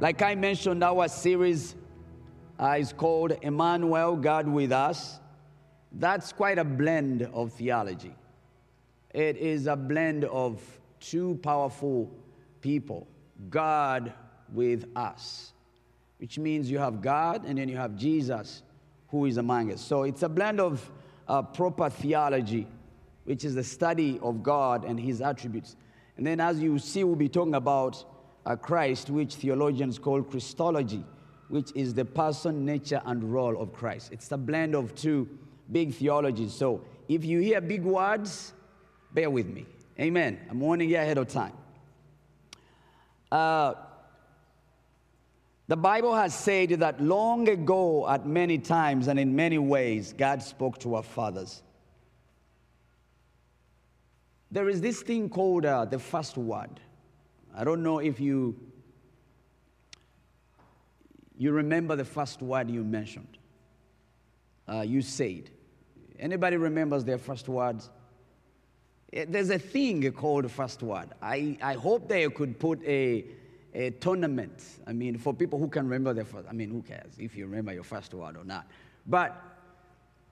Like I mentioned, our series uh, is called Emmanuel, God with Us. That's quite a blend of theology. It is a blend of two powerful people God with us, which means you have God and then you have Jesus who is among us. So it's a blend of uh, proper theology, which is the study of God and his attributes. And then, as you see, we'll be talking about Christ, which theologians call Christology, which is the person, nature, and role of Christ. It's a blend of two big theologies. So if you hear big words, bear with me. Amen. I'm warning you ahead of time. Uh, the Bible has said that long ago, at many times and in many ways, God spoke to our fathers. There is this thing called uh, the first word. I don't know if you you remember the first word you mentioned. Uh, you said. Anybody remembers their first words? Eh, there's a thing called first word. I, I hope they could put a, a tournament. I mean, for people who can remember their first. I mean, who cares if you remember your first word or not? But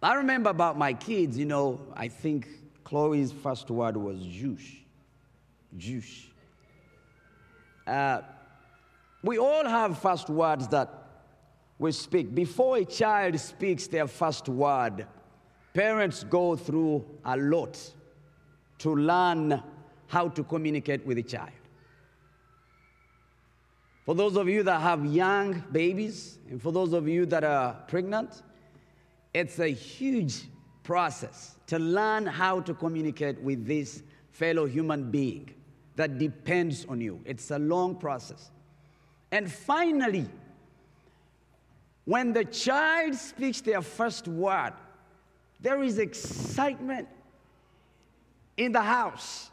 I remember about my kids. You know, I think Chloe's first word was juice. Juice. Uh, we all have first words that we speak. Before a child speaks their first word, parents go through a lot to learn how to communicate with a child. For those of you that have young babies, and for those of you that are pregnant, it's a huge process to learn how to communicate with this fellow human being that depends on you. It's a long process. And finally, when the child speaks their first word, there is excitement in the house.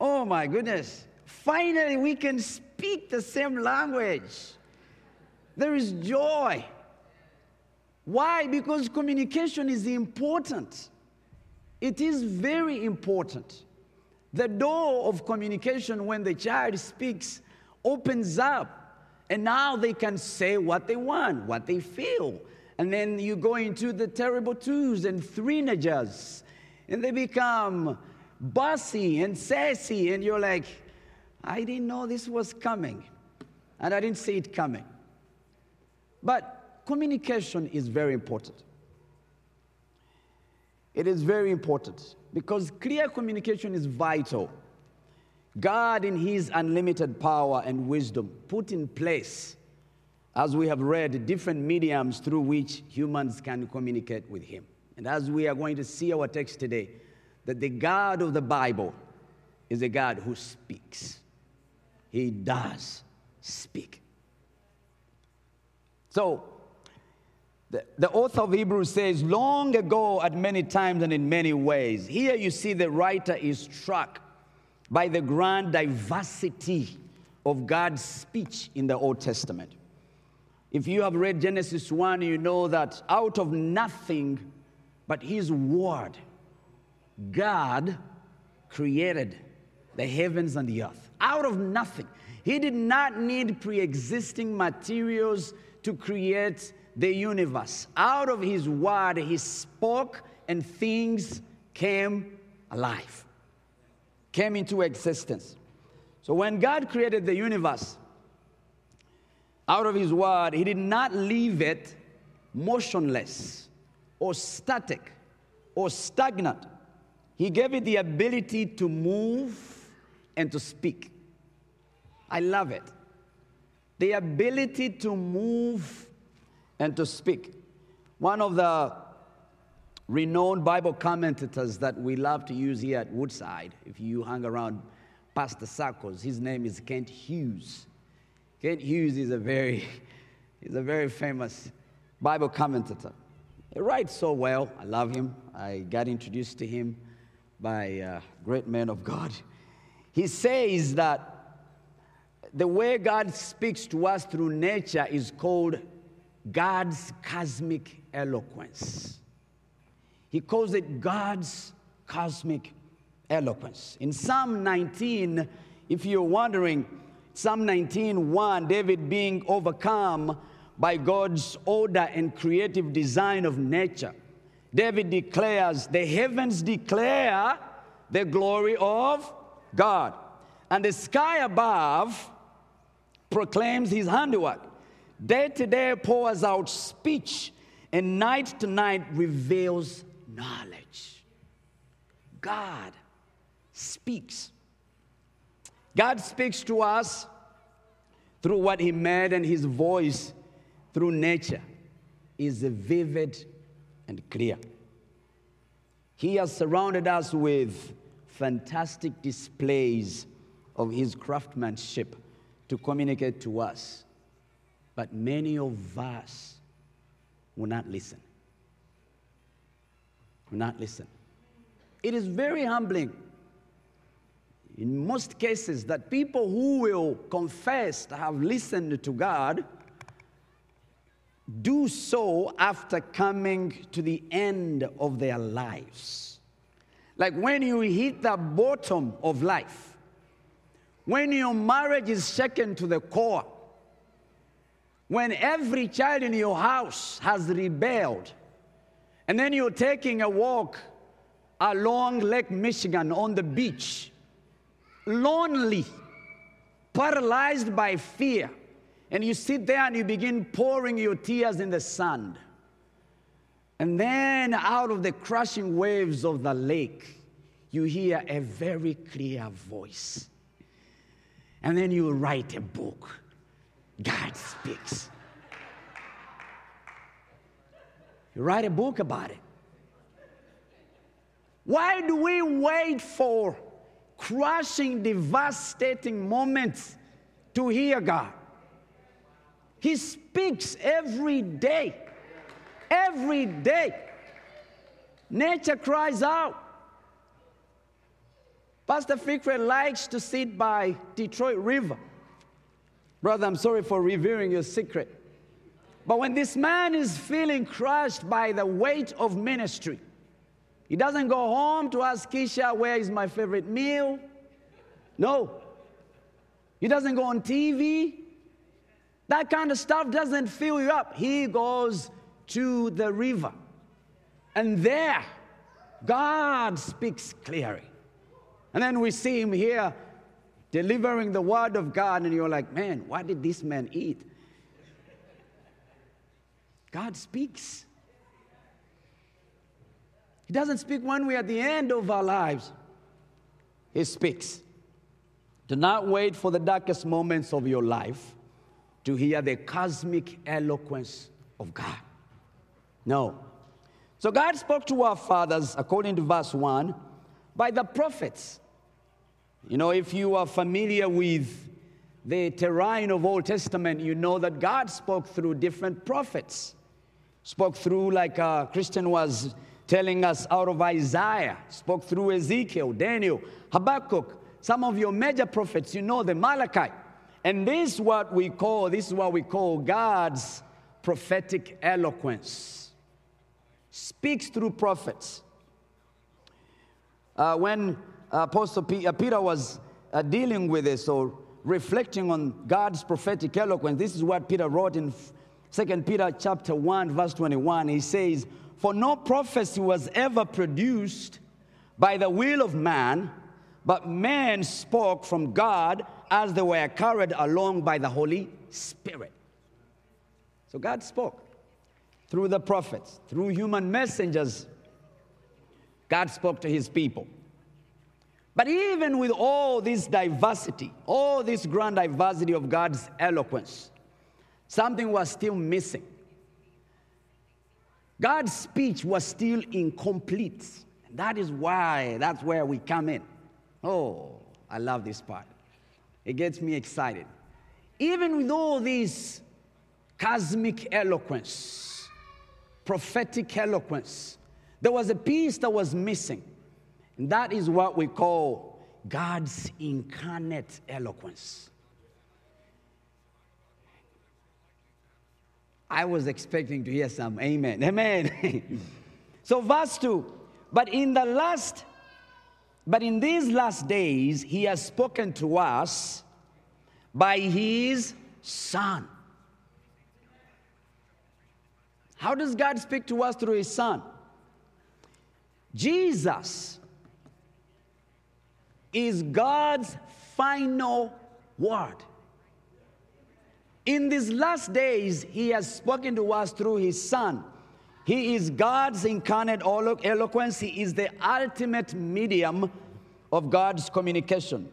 Oh my goodness. Finally, we can speak the same language. There is joy. Why? Because communication is important. It is very important. The door of communication when the child speaks opens up, and now they can say what they want, what they feel. And then you go into the terrible twos and threenagers, and they become bossy and sassy, and you're like, I didn't know this was coming, and I didn't see it coming. But communication is very important. It is very important because clear communication is vital. God, in His unlimited power and wisdom, put in place, as we have read, different mediums through which humans can communicate with Him. And as we are going to see our text today, that the God of the Bible is a God who speaks. He does speak. So, the, the author of Hebrews says, long ago, at many times and in many ways. Here you see the writer is struck by the grand diversity of God's speech in the Old Testament. If you have read Genesis 1, you know that out of nothing but His Word, God created the heavens and the earth. Out of nothing. He did not need pre existing materials to create the universe. Out of his word, he spoke, and things came alive, came into existence. So when God created the universe, out of his word, he did not leave it motionless or static or stagnant. He gave it the ability to move and to speak. I love it. The ability to move and to speak. One of the renowned Bible commentators that we love to use here at Woodside, if you hang around Pastor circles, his name is Kent Hughes. Kent Hughes is a very, he's a very famous Bible commentator. He writes so well. I love him. I got introduced to him by a great man of God. He says that the way God speaks to us through nature is called God's cosmic eloquence. He calls it God's cosmic eloquence. In Psalm 19, if you're wondering, Psalm 19 1, David being overcome by God's order and creative design of nature. David declares, The heavens declare the glory of God, and the sky above proclaims his handiwork. Day to day pours out speech, and night to night reveals knowledge. God speaks. God speaks to us through what He made, and His voice through nature is vivid and clear. He has surrounded us with fantastic displays of His craftsmanship to communicate to us, but many of us will not listen. Will not listen. It is very humbling in most cases that people who will confess to have listened to God do so after coming to the end of their lives. Like when you hit the bottom of life, when your marriage is shaken to the core, when every child in your house has rebelled, and then you're taking a walk along Lake Michigan on the beach lonely, paralyzed by fear, and you sit there and you begin pouring your tears in the sand. And then out of the crushing waves of the lake, you hear a very clear voice. And then you write a book. God speaks. You write a book about it. Why do we wait for crushing, devastating moments to hear God. He speaks every day. Every day. Nature cries out. Pastor Fikret likes to sit by Detroit River. Brother, I'm sorry for revealing your secret. But when this man is feeling crushed by the weight of ministry, he doesn't go home to ask Keisha, where is my favorite meal? No. He doesn't go on TV. That kind of stuff doesn't fill you up. He goes to the river. And there, God speaks clearly. And then we see him here delivering the word of God, and you're like, man, what did this man eat? God speaks. He doesn't speak when we're at the end of our lives, He speaks. Do not wait for the darkest moments of your life to hear the cosmic eloquence of God. No. So God spoke to our fathers, according to verse 1, by the prophets. You know, if you are familiar with the terrain of Old Testament, you know that God spoke through different prophets. Spoke through, like uh, Christian was telling us out of Isaiah, spoke through Ezekiel, Daniel, Habakkuk, some of your major prophets, you know the Malachi. And this is what we call, this is what we call God's prophetic eloquence. Speaks through prophets. Uh, when Apostle uh, Peter was uh, dealing with this or reflecting on God's prophetic eloquence, this is what Peter wrote in 2 Peter chapter 1, verse 21. He says, for no prophecy was ever produced by the will of man, but men spoke from God as they were carried along by the Holy Spirit. So God spoke through the prophets, through human messengers. God spoke to his people. But even with all this diversity, all this grand diversity of God's eloquence, something was still missing. God's speech was still incomplete. And that is why, that's where we come in. Oh, I love this part. It gets me excited. Even with all this cosmic eloquence, prophetic eloquence, there was a piece that was missing. And that is what we call God's incarnate eloquence. I was expecting to hear some amen. Amen. so, verse 2 But in the last, but in these last days, he has spoken to us by his Son. How does God speak to us through his Son? Jesus is God's final word. In these last days, He has spoken to us through His Son. He is God's incarnate eloquence. He is the ultimate medium of God's communication.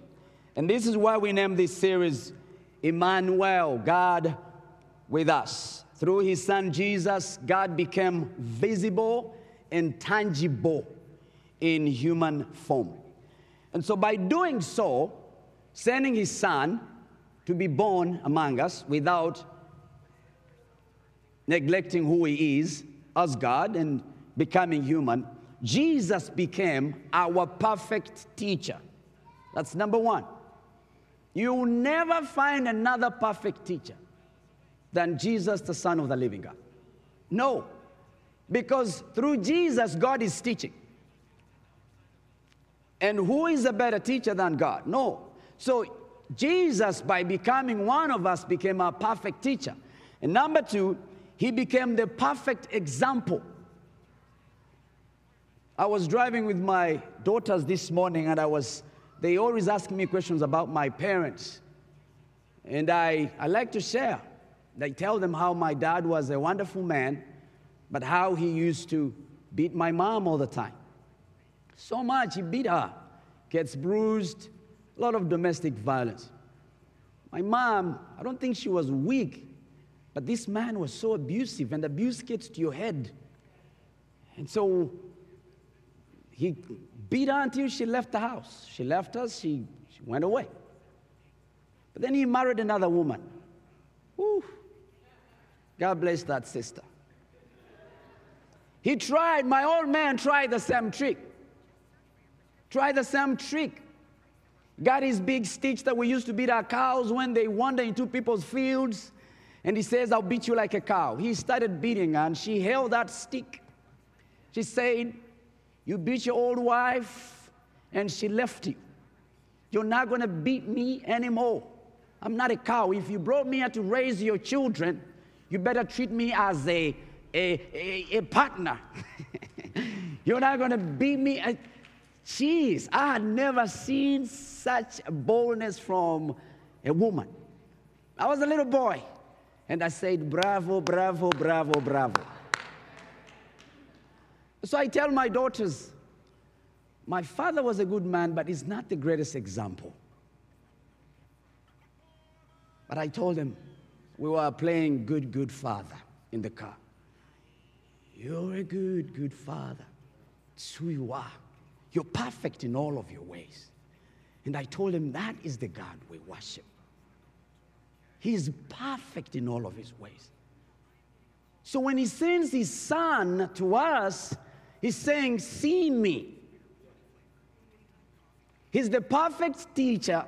And this is why we name this series Emmanuel, God with us. Through His Son Jesus, God became visible and tangible in human form. And so, by doing so, sending His Son, to be born among us without neglecting who he is as God and becoming human, Jesus became our perfect teacher. That's number one. You'll never find another perfect teacher than Jesus, the Son of the living God. No, because through Jesus, God is teaching. And who is a better teacher than God? No. So Jesus, by becoming one of us, became a perfect teacher. And number two, he became the perfect example. I was driving with my daughters this morning, and I was, they always ask me questions about my parents. And I, I like to share. I tell them how my dad was a wonderful man, but how he used to beat my mom all the time. So much, he beat her, gets bruised, a lot of domestic violence. My mom, I don't think she was weak, but this man was so abusive, and abuse gets to your head. And so he beat her until she left the house. She left us, she, she went away. But then he married another woman. Whew. God bless that sister. He tried, my old man tried the same trick. Tried the same trick. Got his big sticks that we used to beat our cows when they wander into people's fields. And he says, I'll beat you like a cow. He started beating her, and she held that stick. She said, You beat your old wife, and she left you. You're not going to beat me anymore. I'm not a cow. If you brought me here to raise your children, you better treat me as a, a, a, a partner. You're not going to beat me. Uh, Jeez, I had never seen such boldness from a woman. I was a little boy, and I said, Bravo, bravo, bravo, bravo. So I tell my daughters, my father was a good man, but he's not the greatest example. But I told them, we were playing good, good father in the car. You're a good, good father. It's who you are. You're perfect in all of your ways. And I told him, That is the God we worship. He's perfect in all of his ways. So when he sends his son to us, he's saying, See me. He's the perfect teacher,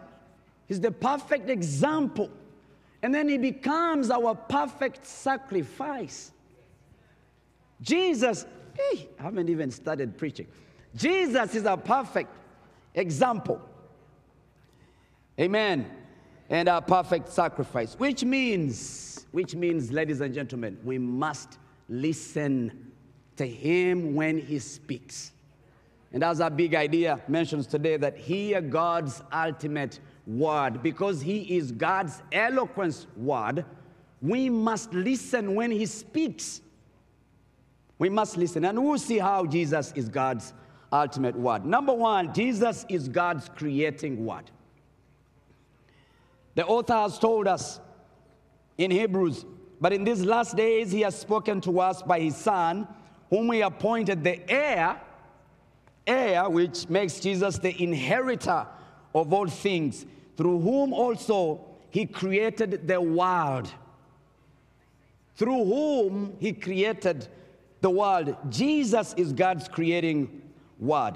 he's the perfect example. And then he becomes our perfect sacrifice. Jesus, hey, I haven't even started preaching. Jesus is a perfect example. Amen. And a perfect sacrifice, which means, which means, ladies and gentlemen, we must listen to him when he speaks. And that's our big idea mentions today that hear God's ultimate word. Because he is God's eloquence word, we must listen when he speaks. We must listen. And we'll see how Jesus is God's ultimate word. Number one, Jesus is God's creating word. The author has told us in Hebrews, but in these last days he has spoken to us by his Son, whom we appointed the heir, heir, which makes Jesus the inheritor of all things, through whom also he created the world. Through whom he created the world. Jesus is God's creating word.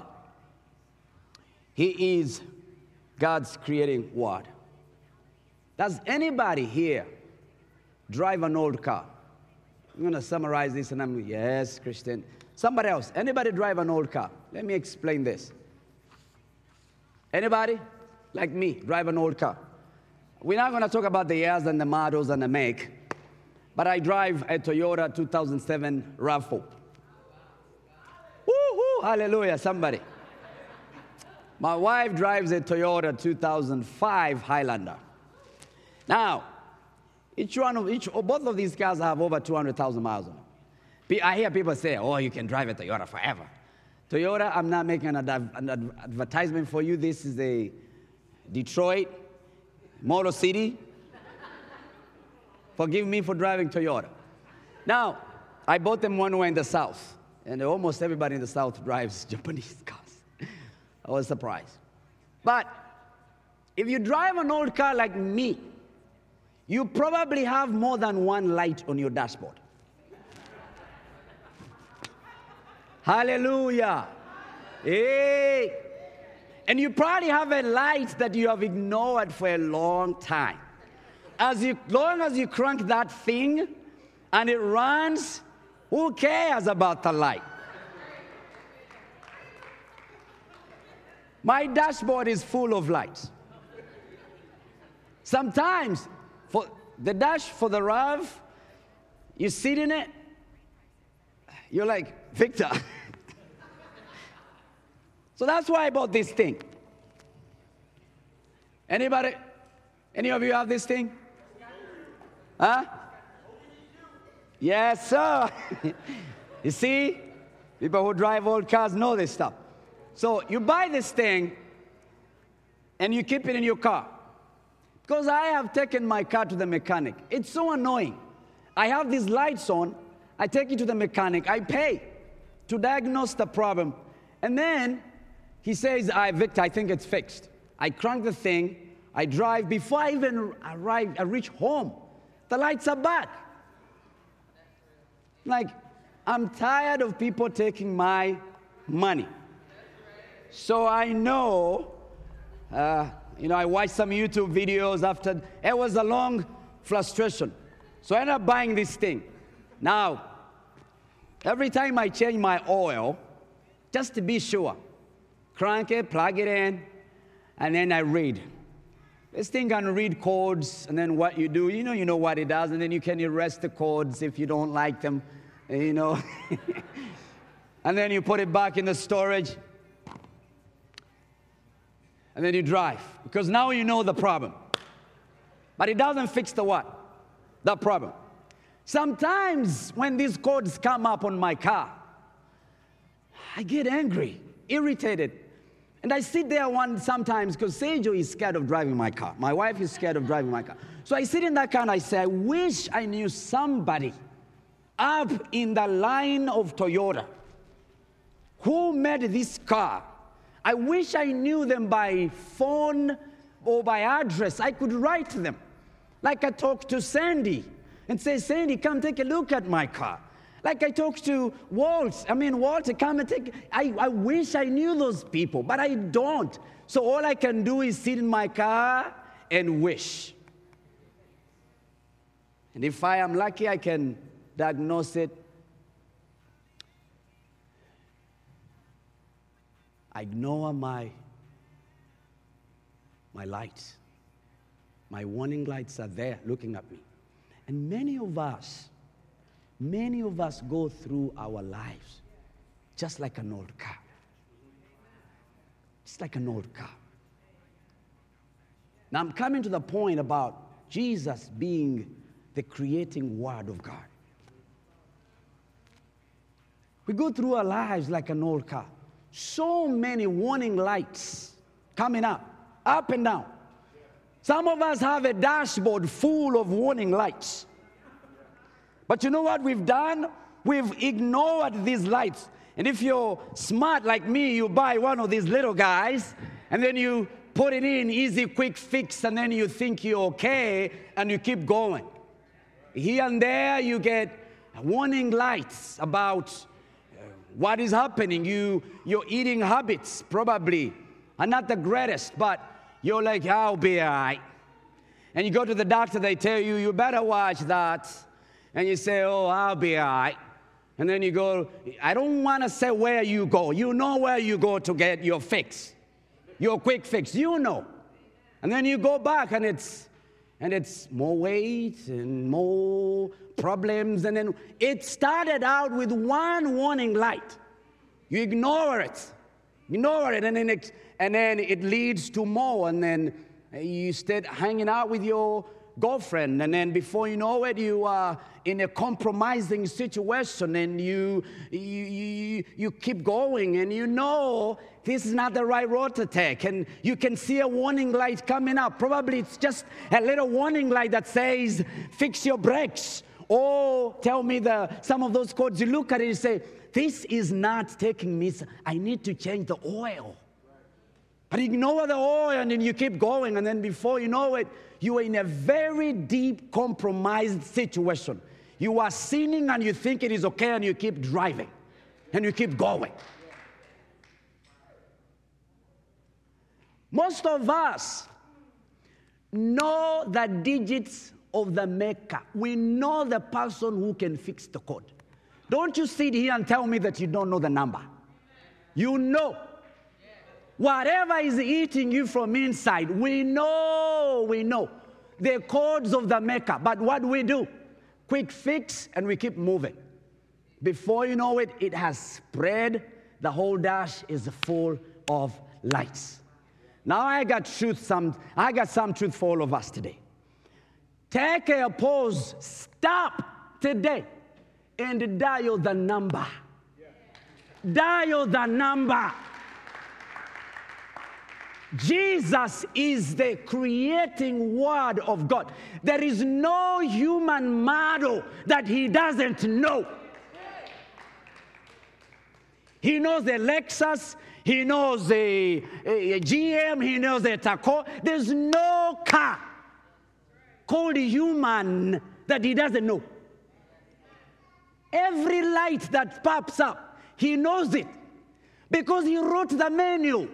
He is God's creating word. Does anybody here drive an old car? I'm going to summarize this and I'm, yes, Christian. Somebody else, anybody drive an old car? Let me explain this. Anybody, like me, drive an old car? We're not going to talk about the years and the models and the make, but I drive a Toyota 2007 RAV4. Hallelujah, somebody. My wife drives a Toyota 2005 Highlander. Now, each one of each, oh, both of these cars have over 200,000 miles on them. I hear people say, "Oh, you can drive a Toyota forever." Toyota, I'm not making an, an advertisement for you. This is a Detroit Motor City. Forgive me for driving Toyota. Now, I bought them one way in the South, and almost everybody in the South drives Japanese cars. I was surprised. But if you drive an old car like me, you probably have more than one light on your dashboard. Hallelujah. Hey. And you probably have a light that you have ignored for a long time. As you, long as you crank that thing and it runs, who cares about the light? My dashboard is full of lights. Sometimes, for the dash for the RAV, you sit in it, you're like, Victor. so that's why I bought this thing. Anybody? Any of you have this thing? Huh? Yes, sir. you see, people who drive old cars know this stuff. So you buy this thing and you keep it in your car. Because I have taken my car to the mechanic. It's so annoying. I have these lights on, I take it to the mechanic, I pay to diagnose the problem. And then he says, I, Victor, I think it's fixed. I crank the thing, I drive. Before I even arrive, I reach home, the lights are back. Like, I'm tired of people taking my money. So I know, uh, you know, I watched some YouTube videos after, it was a long frustration. So I ended up buying this thing. Now, every time I change my oil, just to be sure, crank it, plug it in, and then I read. This thing can read codes, and then what you do, you know, you know what it does, and then you can erase the codes if you don't like them, you know. and then you put it back in the storage and then you drive because now you know the problem. But it doesn't fix the what? The problem. Sometimes when these codes come up on my car, I get angry, irritated. And I sit there one sometimes because Seijo is scared of driving my car. My wife is scared of driving my car. So I sit in that car and I say, I wish I knew somebody up in the line of Toyota who made this car I wish I knew them by phone or by address. I could write them. Like I talked to Sandy and say, Sandy, come take a look at my car. Like I talked to Walt. I mean, Walter, come and take. I, I wish I knew those people, but I don't. So all I can do is sit in my car and wish. And if I am lucky, I can diagnose it I ignore my, my lights. My warning lights are there looking at me. And many of us, many of us go through our lives just like an old car. Just like an old car. Now I'm coming to the point about Jesus being the creating word of God. We go through our lives like an old car so many warning lights coming up, up and down. Some of us have a dashboard full of warning lights. But you know what we've done? We've ignored these lights. And if you're smart like me, you buy one of these little guys and then you put it in, easy, quick fix, and then you think you're okay and you keep going. Here and there, you get warning lights about what is happening. You, your eating habits probably are not the greatest, but you're like, I'll be all right. And you go to the doctor, they tell you, you better watch that. And you say, oh, I'll be all right. And then you go, I don't want to say where you go. You know where you go to get your fix, your quick fix. You know. And then you go back and it's and it's more weight and more problems. And then it started out with one warning light. You ignore it, ignore it, and then it, and then it leads to more. And then you start hanging out with your girlfriend, and then before you know it, you are in a compromising situation, and you, you, you, you keep going, and you know this is not the right road to take, and you can see a warning light coming up. Probably it's just a little warning light that says, fix your brakes. Or tell me the some of those codes. You look at it and say, This is not taking me. I need to change the oil. But ignore the oil and then you keep going, and then before you know it, you are in a very deep, compromised situation. You are sinning and you think it is okay, and you keep driving and you keep going. Most of us know the digits of the maker. We know the person who can fix the code. Don't you sit here and tell me that you don't know the number. You know. Whatever is eating you from inside, we know, we know the codes of the maker. But what we do? Quick fix and we keep moving. Before you know it, it has spread. The whole dash is full of lights. Now I got truth, some I got some truth for all of us today. Take a pause, stop today, and dial the number. Dial the number. Jesus is the creating word of God. There is no human model that he doesn't know. He knows the Lexus, he knows the eh, eh, GM, he knows the Taco. There's no car called human that he doesn't know. Every light that pops up, he knows it because he wrote the manual.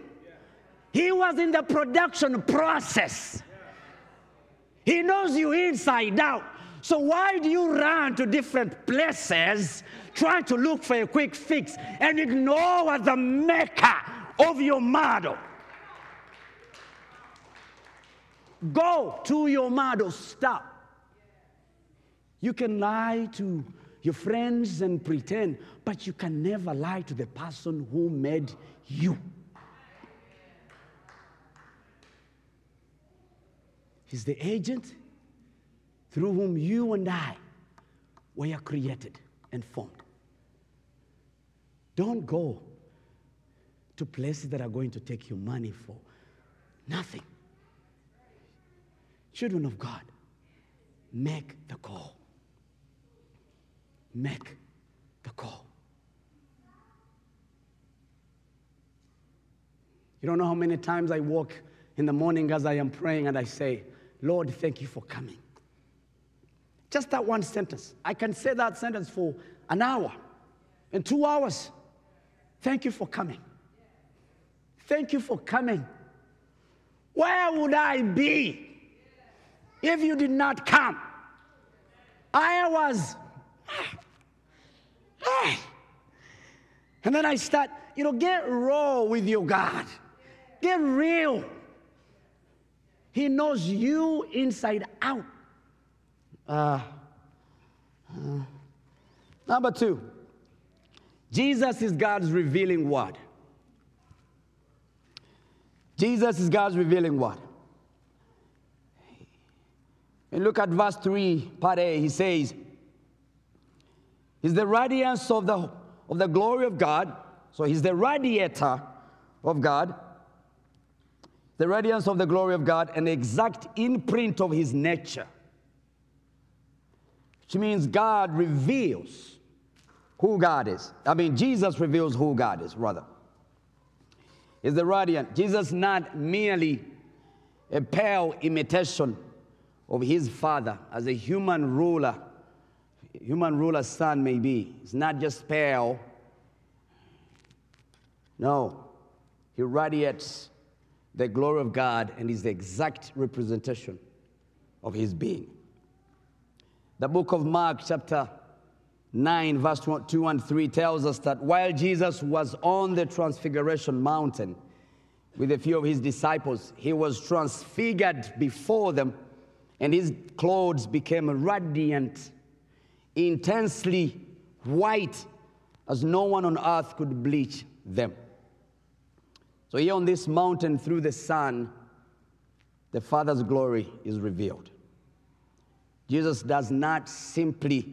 He was in the production process. He knows you inside out. So why do you run to different places trying to look for a quick fix and ignore the maker of your model? Go to your model. Stop. You can lie to your friends and pretend, but you can never lie to the person who made you. He's the agent through whom you and I were created and formed. Don't go to places that are going to take you money for nothing. Children of God, make the call. Make the call. You don't know how many times I walk in the morning as I am praying and I say, Lord, thank you for coming. Just that one sentence. I can say that sentence for an hour and two hours. Thank you for coming. Thank you for coming. Where would I be if you did not come? I was. And then I start, you know, get raw with your God. Get real. He knows you inside out. Uh, uh, number two, Jesus is God's revealing word. Jesus is God's revealing word. And look at verse 3, part A. He says, He's the radiance of the, of the glory of God. So he's the radiator of God the radiance of the glory of God, an exact imprint of his nature. Which means God reveals who God is. I mean, Jesus reveals who God is, rather. Is the radiant. Jesus not merely a pale imitation of his father as a human ruler, human ruler's son may be. It's not just pale. No, he radiates the glory of God and is the exact representation of his being. The book of Mark, chapter 9, verse 2 and 3, tells us that while Jesus was on the Transfiguration Mountain with a few of his disciples, he was transfigured before them, and his clothes became radiant, intensely white, as no one on earth could bleach them. So, here on this mountain, through the sun, the Father's glory is revealed. Jesus does not simply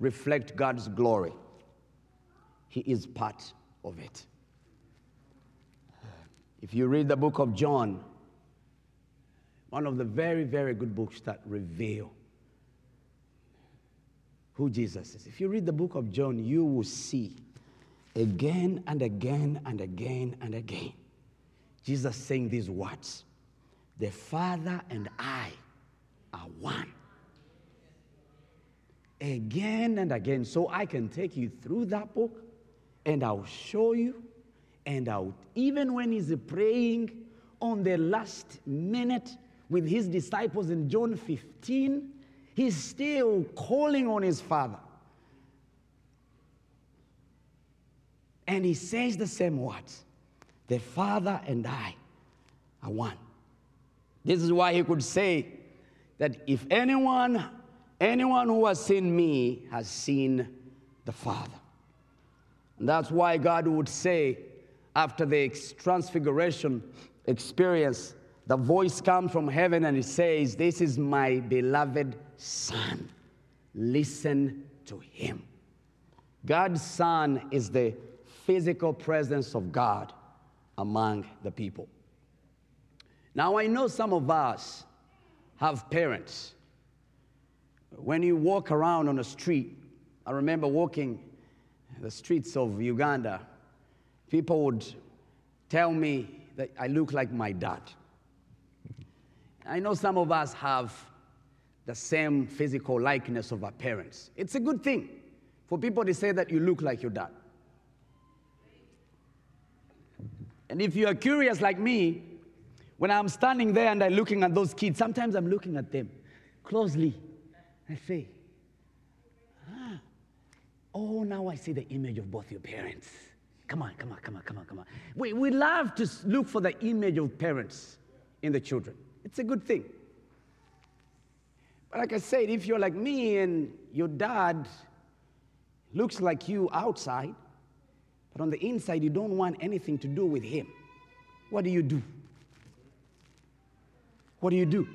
reflect God's glory, He is part of it. If you read the book of John, one of the very, very good books that reveal who Jesus is. If you read the book of John, you will see again and again and again and again Jesus saying these words The Father and I are one. Again and again. So I can take you through that book and I'll show you. And I'll, even when he's praying on the last minute with his disciples in John 15, he's still calling on his Father. And he says the same words The Father and I are one. This is why he could say that if anyone, anyone who has seen me has seen the Father. And that's why God would say, after the transfiguration experience, the voice comes from heaven and it says, This is my beloved Son. Listen to him. God's Son is the physical presence of God among the people. Now, I know some of us have parents. When you walk around on the street, I remember walking the streets of Uganda, people would tell me that I look like my dad. I know some of us have the same physical likeness of our parents. It's a good thing for people to say that you look like your dad. And if you are curious like me, when I'm standing there and I'm looking at those kids, sometimes I'm looking at them closely. I say, ah, oh, now I see the image of both your parents. Come on, come on, come on, come on, come on. We, we love to look for the image of parents in the children. It's a good thing. But like I said, if you're like me and your dad looks like you outside, but on the inside you don't want anything to do with him, what do you do? What do you do?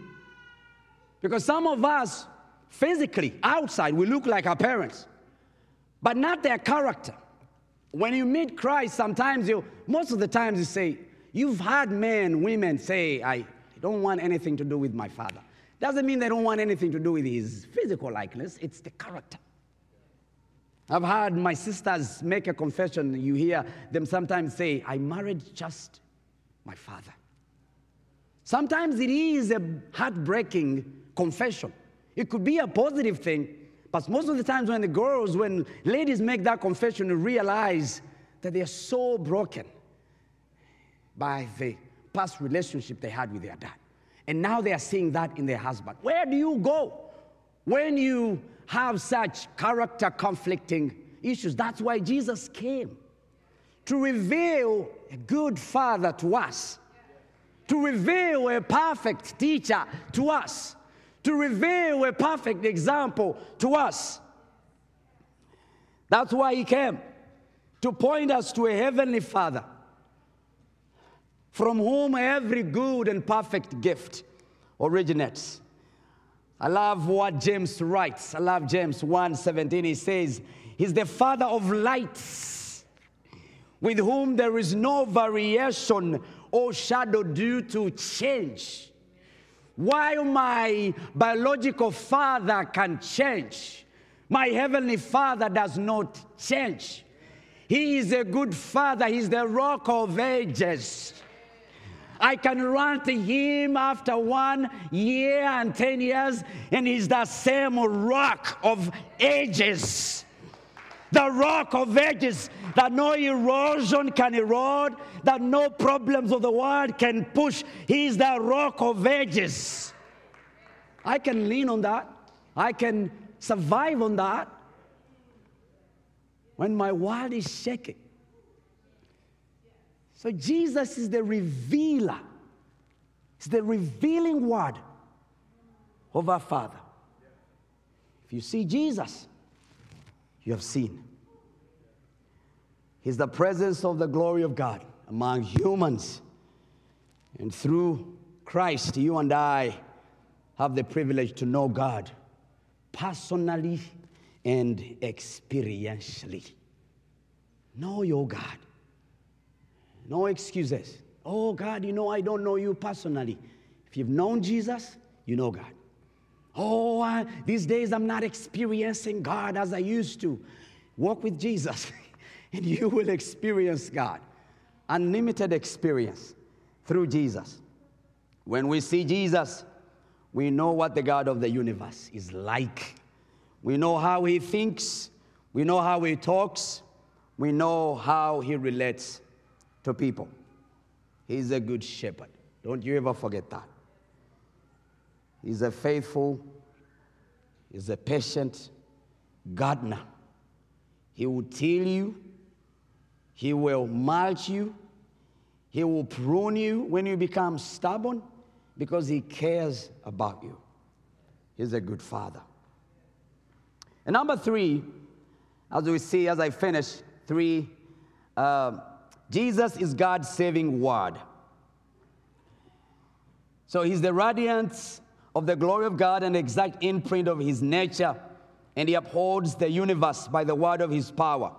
Because some of us, physically, outside, we look like our parents, but not their character. When you meet Christ, sometimes you, most of the times you say, You've had men, women say, I don't want anything to do with my father. Doesn't mean they don't want anything to do with his physical likeness, it's the character. I've heard my sisters make a confession. You hear them sometimes say, I married just my father. Sometimes it is a heartbreaking confession. It could be a positive thing, but most of the times when the girls, when ladies make that confession, realize that they are so broken by the past relationship they had with their dad. And now they are seeing that in their husband. Where do you go when you have such character conflicting issues? That's why Jesus came to reveal a good father to us, to reveal a perfect teacher to us, to reveal a perfect example to us. That's why he came to point us to a heavenly father from whom every good and perfect gift originates. I love what James writes. I love James 1:17. He says, He's the father of lights, with whom there is no variation or shadow due to change. While my biological father can change, my heavenly father does not change. He is a good father, he's the rock of ages. I can run to him after one year and 10 years, and he's the same rock of ages. The rock of ages that no erosion can erode, that no problems of the world can push. He's the rock of ages. I can lean on that. I can survive on that. When my world is shaking, so Jesus is the revealer, He's the revealing word. of our Father. If you see Jesus, you have seen. He's the presence of the glory of God among humans. And through Christ, you and I have the privilege to know God personally and experientially. Know your God. No excuses. Oh, God, you know, I don't know you personally. If you've known Jesus, you know God. Oh, these days I'm not experiencing God as I used to. Walk with Jesus, and you will experience God. Unlimited experience through Jesus. When we see Jesus, we know what the God of the universe is like. We know how he thinks, we know how he talks, we know how he relates to people. He's a good shepherd. Don't you ever forget that. He's a faithful, he's a patient gardener. He will till you, he will mulch you, he will prune you when you become stubborn because he cares about you. He's a good father. And number three, as we see as I finish, three, uh, Jesus is God's saving word. So he's the radiance of the glory of God and exact imprint of his nature, and he upholds the universe by the word of his power.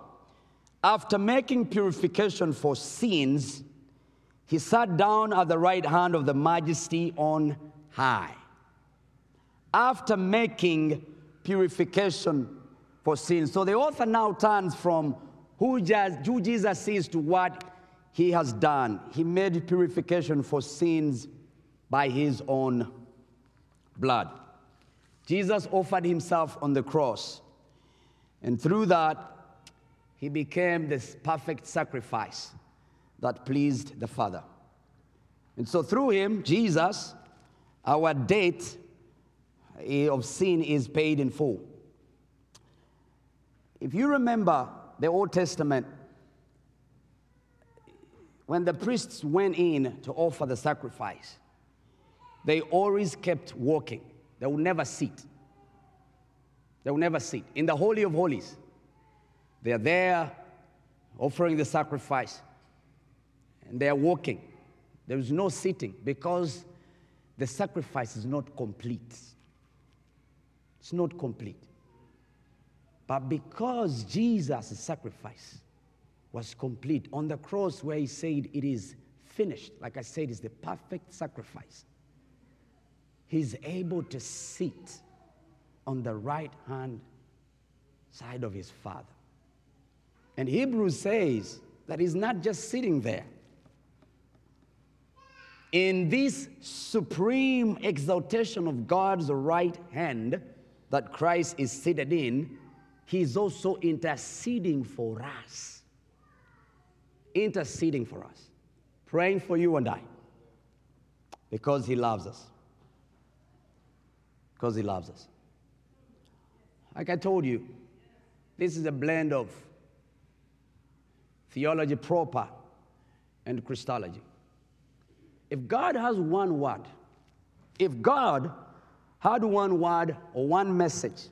After making purification for sins, he sat down at the right hand of the majesty on high. After making purification for sins. So the author now turns from who, just, who Jesus is to what he has done. He made purification for sins by his own blood. Jesus offered himself on the cross, and through that, he became this perfect sacrifice that pleased the Father. And so, through him, Jesus, our debt eh, of sin is paid in full. If you remember the Old Testament, when the priests went in to offer the sacrifice, they always kept walking. They would never sit. They would never sit. In the Holy of Holies, they're there offering the sacrifice, and they're walking. There is no sitting because the sacrifice is not complete. It's not complete. But because Jesus' sacrifice was complete on the cross, where he said, It is finished, like I said, is the perfect sacrifice, he's able to sit on the right hand side of his Father. And Hebrews says that he's not just sitting there. In this supreme exaltation of God's right hand, that Christ is seated in, He is also interceding for us. Interceding for us. Praying for you and I. Because He loves us. Because He loves us. Like I told you, this is a blend of theology proper and Christology. If God has one word, if God had one word or one message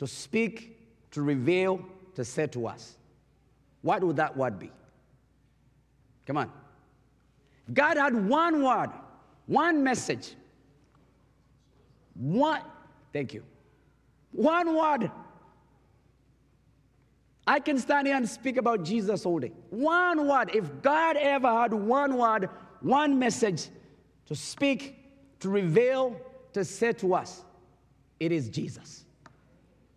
to speak, to reveal, to say to us, what would that word be? Come on. God had one word, one message. One, thank you. One word. I can stand here and speak about Jesus all day. One word. If God ever had one word, one message to speak, to reveal, to say to us, it is Jesus.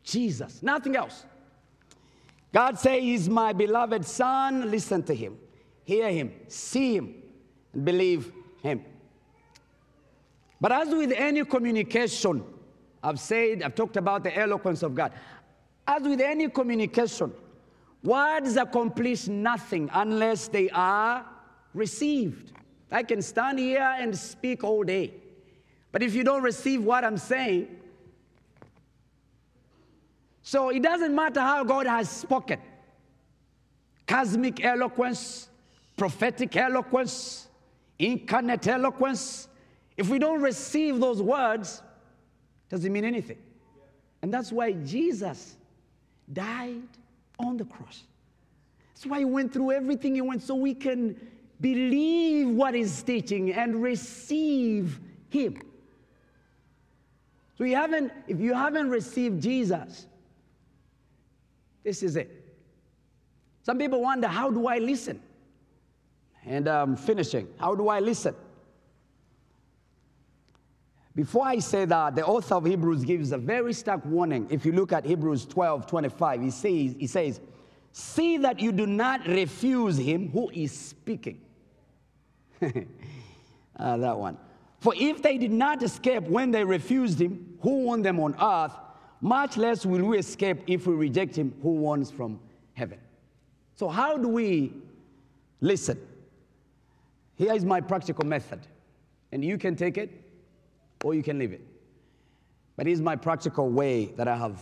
Jesus, nothing else. God say he's my beloved son, listen to him, hear him, see him, and believe him. But as with any communication, I've said, I've talked about the eloquence of God. As with any communication, words accomplish nothing unless they are received. I can stand here and speak all day. But if you don't receive what I'm saying, so it doesn't matter how God has spoken cosmic eloquence, prophetic eloquence, incarnate eloquence. If we don't receive those words, Doesn't mean anything. And that's why Jesus died on the cross. That's why he went through everything he went so we can believe what he's teaching and receive him. So you haven't, if you haven't received Jesus, this is it. Some people wonder, how do I listen? And I'm finishing. How do I listen? Before I say that, the author of Hebrews gives a very stark warning. If you look at Hebrews 12 25, he says, he says See that you do not refuse him who is speaking. uh, that one. For if they did not escape when they refused him who won them on earth, much less will we escape if we reject him who wants from heaven. So, how do we listen? Here is my practical method, and you can take it or you can leave it. But here's my practical way that I have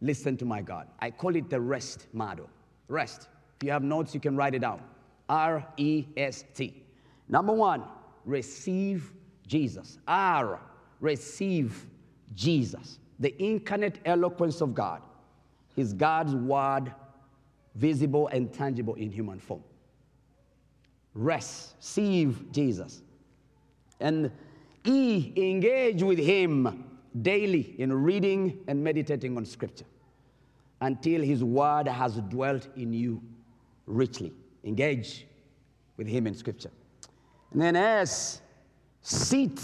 listened to my God. I call it the rest model. Rest. If you have notes, you can write it down. R E S T. Number one, receive Jesus. R, receive Jesus. The incarnate eloquence of God is God's word, visible and tangible in human form. Receive Jesus. And E, engage with Him daily in reading and meditating on Scripture until His Word has dwelt in you richly. Engage with Him in Scripture. And then S, sit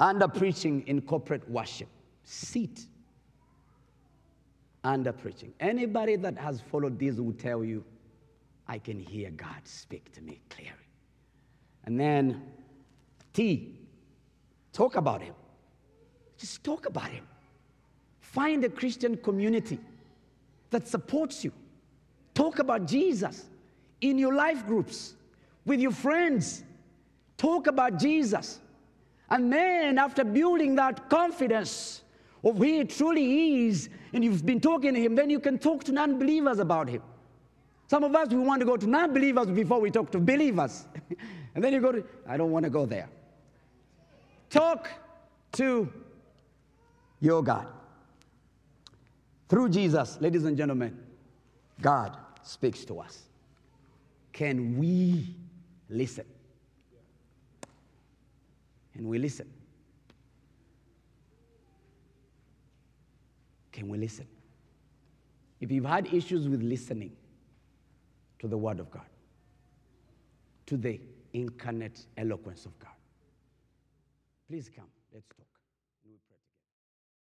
under preaching in corporate worship. Sit under preaching. Anybody that has followed this will tell you, I can hear God speak to me clearly. And then T, talk about him. Just talk about him. Find a Christian community that supports you. Talk about Jesus in your life groups, with your friends. Talk about Jesus. And then, after building that confidence of who he truly is, and you've been talking to him, then you can talk to non believers about him. Some of us, we want to go to non believers before we talk to believers. and then you go to, I don't want to go there. Talk to your God. Through Jesus, ladies and gentlemen, God speaks to us. Can we listen? Can we listen? Can we listen? If you've had issues with listening to the Word of God, to the incarnate eloquence of God, Please come. Let's talk.